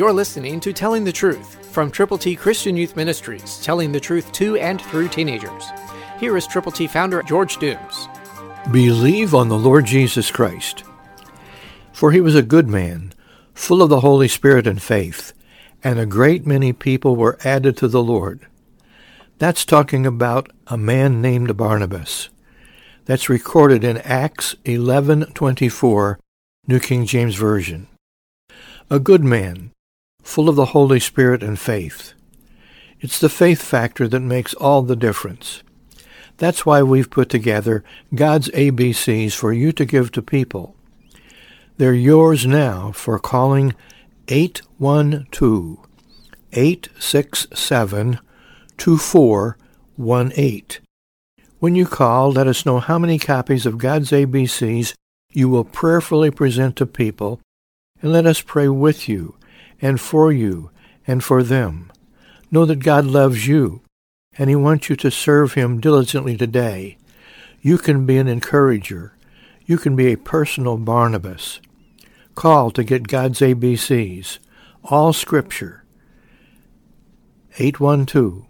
You're listening to Telling the Truth from Triple T Christian Youth Ministries, telling the truth to and through teenagers. Here is Triple T founder George Dooms. Believe on the Lord Jesus Christ. For he was a good man, full of the Holy Spirit and faith, and a great many people were added to the Lord. That's talking about a man named Barnabas. That's recorded in Acts 11:24, New King James Version. A good man, full of the Holy Spirit and faith. It's the faith factor that makes all the difference. That's why we've put together God's ABCs for you to give to people. They're yours now for calling 812-867-2418. When you call, let us know how many copies of God's ABCs you will prayerfully present to people, and let us pray with you and for you and for them. Know that God loves you, and He wants you to serve Him diligently today. You can be an encourager. You can be a personal Barnabas. Call to get God's ABCs, all Scripture. 812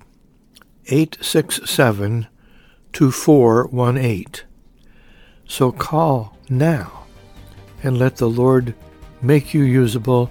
867 2418. So call now and let the Lord make you usable